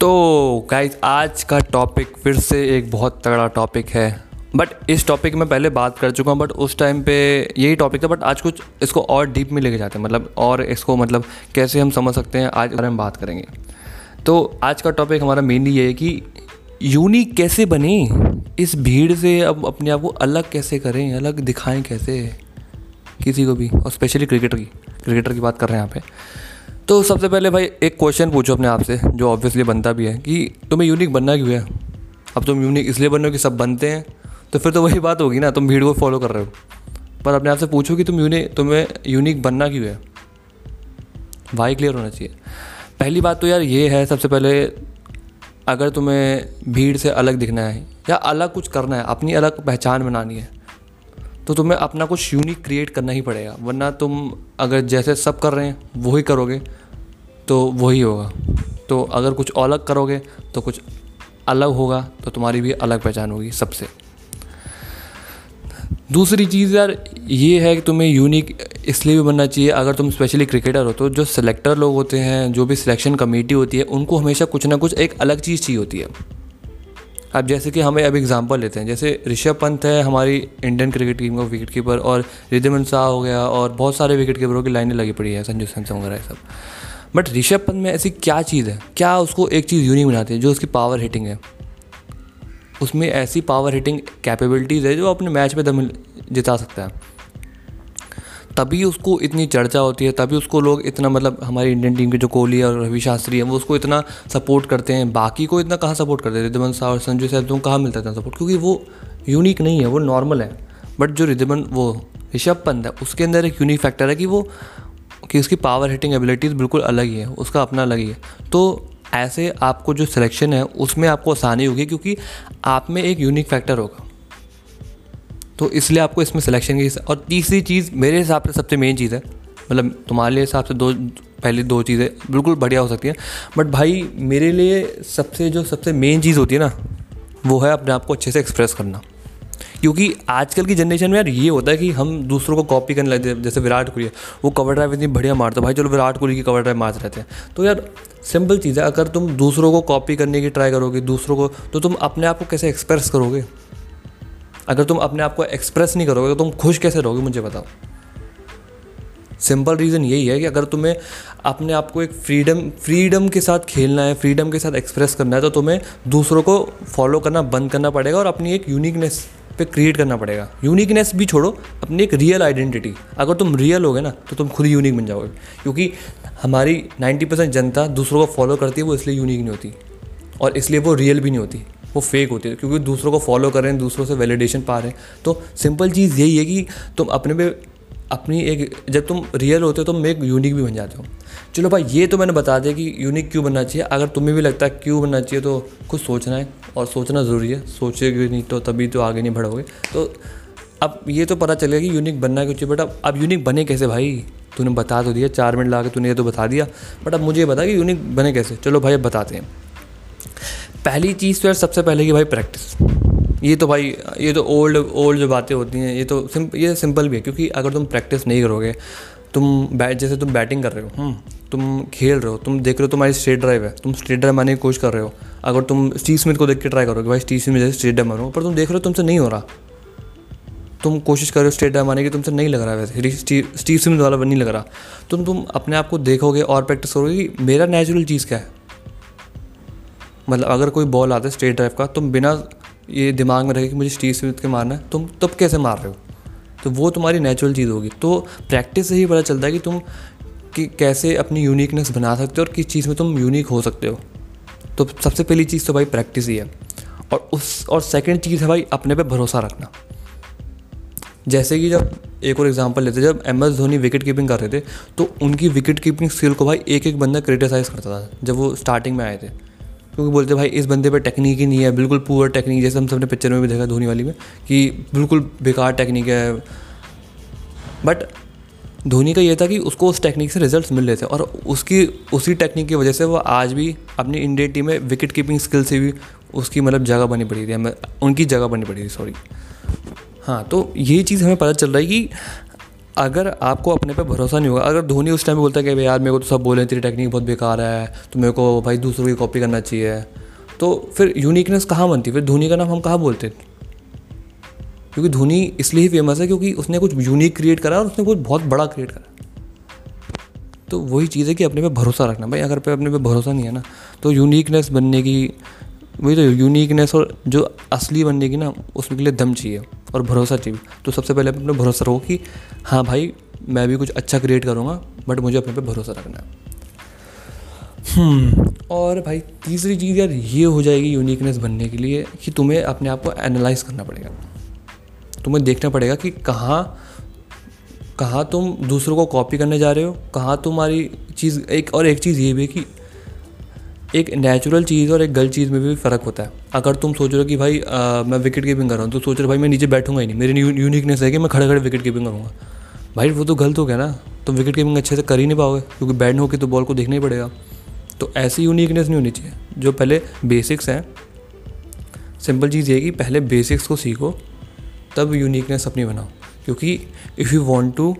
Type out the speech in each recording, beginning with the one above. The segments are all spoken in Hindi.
तो गाइस आज का टॉपिक फिर से एक बहुत तगड़ा टॉपिक है। बट इस टॉपिक में पहले बात कर चुका हूँ बट उस टाइम पे यही टॉपिक था बट आज कुछ इसको और डीप में लेके जाते हैं मतलब और इसको मतलब कैसे हम समझ सकते हैं, आज बारे में बात करेंगे। तो आज का टॉपिक हमारा मेनली ये है कि यूनिक कैसे बने? इस भीड़ से अब अपने आप को अलग कैसे करें, अलग दिखाएँ कैसे किसी को भी, और स्पेशली क्रिकेटर की क्रिकेटर की बात कर रहे हैं यहाँ पे। तो सबसे पहले भाई, एक क्वेश्चन पूछो अपने आप से, जो ऑब्वियसली बनता भी है, कि तुम्हें यूनिक बनना क्यों है? अब तुम यूनिक इसलिए बन रहे हो कि सब बनते हैं तो फिर तो वही बात होगी ना, तुम भीड़ को फॉलो कर रहे हो। पर अपने आप से पूछो कि तुम यूनिक तुम्हें यूनिक बनना क्यों है? भाई क्लियर होना चाहिए? पहली बात तो यार ये है, सबसे पहले अगर तुम्हें भीड़ से अलग दिखना है, या अलग कुछ करना है, अपनी अलग पहचान बनानी है तो तुम्हें अपना कुछ यूनिक क्रिएट करना ही पड़ेगा, वरना तुम अगर जैसे सब कर रहे हैं, वही करोगे तो वही होगा। तो अगर कुछ अलग करोगे तो कुछ अलग होगा तो तुम्हारी भी अलग पहचान होगी सबसे। दूसरी चीज़ यार, ये है कि तुम्हें यूनिक इसलिए भी बनना चाहिए, अगर तुम स्पेशली क्रिकेटर हो तो जो सिलेक्टर लोग होते हैं, जो भी सिलेक्शन कमेटी होती है, उनको हमेशा कुछ ना कुछ एक अलग चीज़ चाहिए होती है। अब जैसे कि हमें अब एग्जांपल लेते हैं, जैसे ऋषभ पंत है, हमारी इंडियन क्रिकेट टीम का विकेट कीपर और रिद्धिमन शाह हो गया और बहुत सारे विकेट कीपरों की लाइनें लगी पड़ी है, संजू सैमसंग वगैरह सब। बट ऋषभ पंत में ऐसी क्या चीज़ है? क्या उसको एक चीज़ यूनिक बनाती है जो उसकी पावर हिटिंग है? उसमें ऐसी पावर हिटिंग कैपेबिलिटीज़ है जो अपने मैच में दम जिता सकता है। तभी उसको इतनी चर्चा होती है, तभी उसको लोग इतना मतलब हमारी इंडियन टीम के जो कोहली और रवि शास्त्री हैं, वो उसको इतना सपोर्ट करते हैं। बाकी को इतना कहाँ सपोर्ट करते हैं? रिद्धिमन शाह और संजू सैमसंग कहाँ मिलता है सपोर्ट क्योंकि वो यूनिक नहीं है, वो नॉर्मल है। बट जो रिद्धिमन वो ऋषभ पंत है, उसके अंदर एक यूनिक फैक्टर है कि वो, कि उसकी पावर हिटिंग एबिलिटीज़ बिल्कुल अलग ही है, उसका अपना अलग ही है। तो ऐसे आपको जो सिलेक्शन है, उसमें आपको आसानी होगी, क्योंकि आप में एक यूनिक फैक्टर होगा। तो इसलिए आपको इसमें सिलेक्शन की और तीसरी चीज़ मेरे हिसाब से सबसे मेन चीज़ है। मतलब तुम्हारे हिसाब से दो, पहले दो चीज़ें बिल्कुल बढ़िया हो सकती हैं। बट भाई, मेरे लिए सबसे जो सबसे मेन चीज़ होती है ना, वो है अपने आप को अच्छे से एक्सप्रेस करना। क्योंकि आजकल की जनरेशन में यार ये होता है कि हम दूसरों को कॉपी करने लगते हैं। जैसे विराट कोहली है, वो कवर ड्राइव इतनी बढ़िया मारता है। भाई, चलो विराट कोहली की कवर ड्राइव मारते रहते हैं। तो यार सिंपल चीज़ है। अगर तुम दूसरों को कॉपी करने की ट्राई करोगे, दूसरों को तो तुम अपने आप को कैसे एक्सप्रेस करोगे? अगर तुम अपने आप को एक्सप्रेस नहीं करोगे तो तुम खुश कैसे रहोगे, मुझे बताओ। सिंपल रीज़न यही है कि अगर तुम्हें अपने आप को एक फ्रीडम फ्रीडम के साथ खेलना है फ्रीडम के साथ एक्सप्रेस करना है तो तुम्हें दूसरों को फॉलो करना, बंद करना पड़ेगा और अपनी एक यूनिकनेस पे क्रिएट करना पड़ेगा। यूनिकनेस भी छोड़ो, अपनी एक रियल आइडेंटिटी अगर तुम रियल होगे ना तो तुम खुद ही यूनिक बन जाओगे। क्योंकि हमारी 90 परसेंट जनता दूसरों को फॉलो करती है, वो इसलिए यूनिक नहीं होती। और इसलिए वो रियल भी नहीं होती। वो फेक होती है, क्योंकि दूसरों को फॉलो कर रहे हैं, दूसरों से वैलिडेशन पा रहे हैं। तो सिंपल चीज़ यही है कि तुम अपने पे, अपनी एक, जब तुम रियल होते हो तो तुम एक यूनिक भी बन जाते हो। चलो भाई, ये तो मैंने बता दिया कि यूनिक क्यों बनना चाहिए। अगर तुम्हें भी लगता है क्यों बनना चाहिए तो कुछ सोचना है, और सोचना ज़रूरी है। सोचेगी नहीं तो तभी तो आगे नहीं बढ़ोगे। तो अब ये तो पता चलेगा कि यूनिक बनना क्यों चाहिए। बट अब अब यूनिक बने कैसे भाई? तूने बता तो दिया, चार मिनट ला के तूने ये तो बता दिया। बट अब मुझे ये बता कि यूनिक बने कैसे। चलो भाई, अब बताते हैं। पहली चीज़ तो यार सबसे पहले कि भाई प्रैक्टिस ये तो भाई ये तो ओल्ड ओल्ड जो बातें होती हैं ये तो सिंप ये सिंपल भी है क्योंकि अगर तुम प्रैक्टिस नहीं करोगे तुम बैट जैसे तुम बैटिंग कर रहे हो हम्म, तुम खेल रहे हो तुम देख रहे हो तुम्हारी स्ट्रेट ड्राइव है तुम स्ट्रेट ड्राइव मारने की कोशिश कर रहे हो अगर तुम स्टीव स्मिथ को देख के ट्राई करोगे भाई स्टीव स्मिथ जैसे स्ट्रेट ड्राइव मारो पर तुम देख रहे हो तुमसे नहीं हो रहा। तुम कोशिश कर रहे हो स्ट्रेट ड्राइव मारने की तुमसे नहीं लग रहा है वैसे स्टीव स्मिथ वाला नहीं लग रहा। तुम तुम अपने आप को देखोगे और प्रैक्टिस करोगे कि मेरा नेचुरल चीज़ क्या है? मतलब अगर कोई बॉल आता है स्ट्रेट ड्राइव का, तुम बिना ये दिमाग में रखे कि मुझे स्टीव स्मिथ के मारना है, तुम तब कैसे मार रहे हो? तो वो तुम्हारी नेचुरल चीज़ होगी। तो प्रैक्टिस से ही पता चलता है कि तुम कि कैसे अपनी यूनिकनेस बना सकते हो और किस चीज़ में तुम यूनिक हो सकते हो। तो सबसे पहली चीज़ तो भाई प्रैक्टिस ही है। और उस, और सेकंड चीज़ है भाई अपने पे भरोसा रखना। जैसे कि जब, एक और एग्जांपल लेते जब M S Dhoni wicket keeping कर रहे थे तो उनकी विकेट कीपिंग स्किल को भाई एक एक बंदा क्रिटिसाइज़ करता था, जब वो स्टार्टिंग में आए थे। क्योंकि बोलते भाई, इस बंदे पर टेक्निक ही नहीं है, बिल्कुल पुअर टेक्निक जैसे हम सबने पिक्चर में भी देखा धोनी वाली में, कि बिल्कुल बेकार टेक्निक है। बट धोनी का ये था कि उसको उस टेक्निक से रिजल्ट्स मिल रहे थे और उसकी, उसी टेक्निक की वजह से वो आज भी अपनी इंडियन टीम में विकेट कीपिंग स्किल से भी उसकी मतलब जगह बनी पड़ी थी उनकी जगह बनी पड़ी थी सॉरी हाँ तो ये चीज़ हमें पता चल रहा है कि अगर आपको अपने पे भरोसा नहीं होगा, अगर धोनी उस टाइम बोलता है कि यार मेरे को तो सब बोले तेरी टेक्निक बहुत बेकार है तो मेरे को भाई दूसरों की कॉपी करना चाहिए। तो फिर यूनिकनेस कहाँ बनती फिर धोनी का नाम हम कहाँ बोलते क्योंकि धोनी इसलिए ही फ़ेमस है क्योंकि उसने कुछ यूनिक क्रिएट करा और उसने कुछ बहुत बड़ा क्रिएट करा। तो वही चीज़ है कि अपने पे भरोसा रखना। भाई अगर पे अपने पे भरोसा नहीं है ना तो यूनिकनेस बनने की वही तो यूनिकनेस और जो असली बनने की ना उसके लिए दम चाहिए और भरोसा चाहिए। तो सबसे पहले अपने भरोसा रखो कि हाँ भाई मैं भी कुछ अच्छा क्रिएट करूँगा बट मुझे अपने पे भरोसा रखना है। हम्म, और भाई तीसरी चीज़ यार ये हो जाएगी यूनिकनेस बनने के लिए कि तुम्हें अपने आप को एनालाइज करना पड़ेगा। तुम्हें देखना पड़ेगा कि कहाँ कहाँ तुम दूसरों को कॉपी करने जा रहे हो कहाँ तुम्हारी चीज़ एक और एक चीज़ ये भी कि एक नेचुरल चीज़ और एक गलत चीज़ में भी फ़र्क होता है। अगर तुम सोच रहे हो कि भाई आ, मैं विकेट कीपिंग कर रहा हूँ तो सोच रहे हो भाई मैं नीचे बैठूँगा ही नहीं। मेरी यूनिकनेस है कि मैं खड़े खड़े विकेट कीपिंग करूँगा। भाई वो तो गलत हो गया ना। तुम विकेट कीपिंग अच्छे से कर ही नहीं पाओगे क्योंकि बैठ होकर तो बॉल को देखना ही पड़ेगा। तो ऐसी यूनिकनेस नहीं होनी चाहिए। जो पहले बेसिक्स हैं सिंपल चीज़ ये कि पहले बेसिक्स को सीखो तब यूनिकनेस अपनी बनाओ। क्योंकि इफ़ यू वॉन्ट टू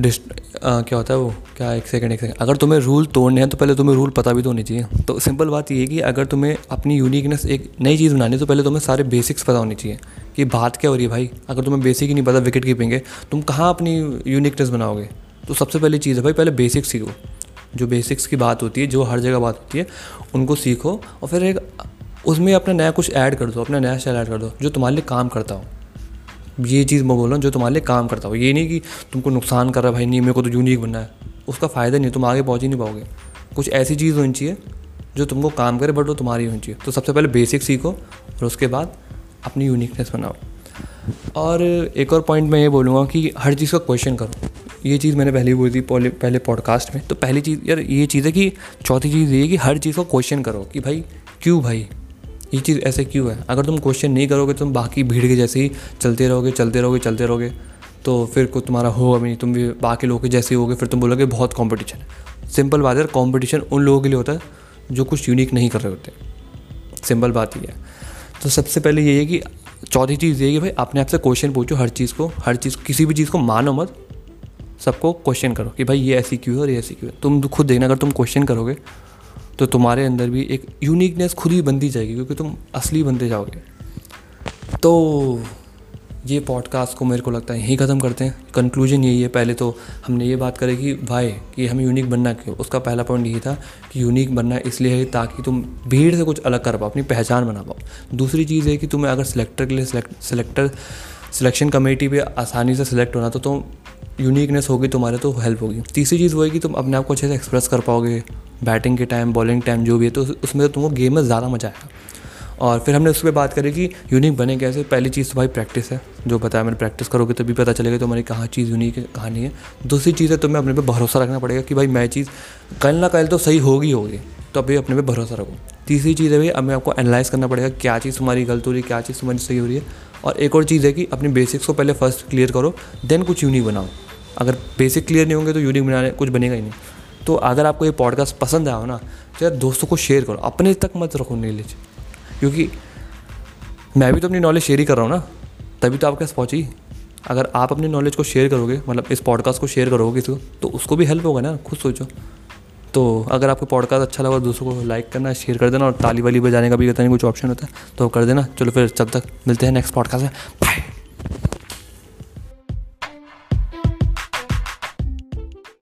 डिस्ट क्या होता है वो? क्या, एक सेकंड एक सेकंड अगर तुम्हें रूल तोड़ने हैं तो पहले तुम्हें रूल पता भी तो होनी चाहिए। तो सिंपल बात ये है कि अगर तुम्हें अपनी यूनिकनेस एक नई चीज़ बनानी है तो पहले तुम्हें सारे बेसिक्स पता होनी चाहिए कि बात क्या हो रही है भाई। अगर तुम्हें बेसिक ही नहीं पता विकेट कीपिंग है तुम कहाँ अपनी यूनिकनेस बनाओगे? तो सबसे पहली चीज़ है भाई, पहले बेसिक्स सीखो। जो बेसिक्स की बात होती है, जो हर जगह बात होती है, उनको सीखो और फिर एक, उसमें अपना नया कुछ ऐड कर दो, अपना नया स्टाइल ऐड कर दो, जो तुम्हारे लिए काम करता हो। ये चीज़ मैं बोल रहा हूँ जो तुम्हारे लिए काम करता हो। ये नहीं कि तुमको नुकसान कर रहा है भाई, नहीं, मेरे को तो यूनिक बनना है। उसका फ़ायदा नहीं, तुम आगे पहुँच ही नहीं पाओगे। कुछ ऐसी चीज़ होनी चाहिए जो तुमको काम करे बट वो तुम्हारी होनी चाहिए। तो सबसे पहले बेसिक सीखो और उसके बाद अपनी यूनिकनेस बनाओ। और एक और पॉइंट मैं ये बोलूँगा कि हर चीज़ का क्वेश्चन करो। ये चीज़ मैंने पहले बोली थी, पहले पॉडकास्ट में। तो पहली चीज़, यार ये चीज़ है कि चौथी चीज़ ये है कि हर चीज़ का क्वेश्चन करो कि भाई, क्यों भाई? ये चीज़ ऐसे क्यों है? अगर तुम क्वेश्चन नहीं करोगे, तुम बाकी भीड़ के जैसे ही चलते रहोगे चलते रहोगे चलते रहोगे तो फिर कुछ तुम्हारा होगा भी नहीं। तुम भी बाकी लोगों के जैसे ही होगे, फिर तुम बोलोगे बहुत कॉम्पिटिशन है। सिंपल बात है कॉम्पिटिशन उन लोगों के लिए होता है जो कुछ यूनिक नहीं कर रहे होते। सिंपल बात ये है। तो सबसे पहले ये है कि, चौथी चीज़ ये है कि भाई, अपने आप से क्वेश्चन पूछो हर चीज़ को, हर चीज़, किसी भी चीज़ को मानो मत। सबको क्वेश्चन करो कि भाई ये ऐसी क्यों है और ये ऐसी क्यों है। तुम खुद देखना, अगर तुम क्वेश्चन करोगे तो तुम्हारे अंदर भी एक यूनिकनेस खुद ही बनती जाएगी, क्योंकि तुम असली बनते जाओगे। तो ये पॉडकास्ट को मेरे को लगता है यहीं ख़त्म करते हैं। कंक्लूजन यही है, पहले तो हमने ये बात करी कि भाई, कि हमें यूनिक बनना क्यों? उसका पहला पॉइंट यही था कि यूनिक बनना इसलिए है ताकि तुम भीड़ से कुछ अलग कर पाओ, अपनी पहचान बना पाओ। दूसरी चीज़ है कि तुम्हें अगर सिलेक्टर के लिए सिलेक्टर सिलेक्शन कमेटी पे आसानी से सिलेक्ट होना तो तुम यूनिकनेस होगी, तुम्हारे तो हेल्प होगी। तीसरी चीज़ वो है कि तुम अपने आप को अच्छे से एक्सप्रेस कर पाओगे। बैटिंग के टाइम बॉलिंग टाइम जो भी है तो उसमें तो तुमको गेम में ज़्यादा मज़ा आएगा। और फिर हमने उस पर बात करी कि यूनिक बने कैसे। पहली चीज़ तो भाई प्रैक्टिस है, जो बताया मैंने प्रैक्टिस करोगे तभी पता चलेगा तुम्हारी कहाँ चीज़ यूनिक है, कहाँ नहीं है। दूसरी चीज़ है, तुम्हें अपने पे भरोसा रखना पड़ेगा कि भाई मैं चीज़, कल ना कल तो सही होगी होगी तो अभी अपने पे भरोसा रखो। तीसरी चीज़ है भाई अब मैं आपको एनालाइज करना पड़ेगा, क्या चीज़ तुम्हारी गलत हो रही है, क्या चीज़ तुम्हारी सही हो रही है। और एक और चीज़ है कि अपनी बेसिक्स को पहले फ़र्स्ट क्लियर करो देन कुछ यूनिक बनाओ। अगर बेसिक क्लियर नहीं होंगे तो यूनिक बनाने कुछ बनेगा ही नहीं। तो अगर आपको ये पॉडकास्ट पसंद आया हो ना तो यार दोस्तों को शेयर करो। अपने तक मत रखो नॉलेज क्योंकि मैं भी तो अपनी नॉलेज शेयर ही कर रहा हूँ ना, तभी तो आपके पास पहुँची। अगर आप अपनी नॉलेज को शेयर करोगे मतलब इस पॉडकास्ट को शेयर करोगे किसी को तो उसको भी हेल्प होगा ना, खुद सोचो। तो अगर आपको पॉडकास्ट अच्छा लगा, दोस्तों को लाइक करना शेयर कर देना, और ताली वाली बजाने का भी कहता नहीं कुछ ऑप्शन होता है तो कर देना। चलो फिर जब तक मिलते हैं नेक्स्ट पॉडकास्ट में। बाय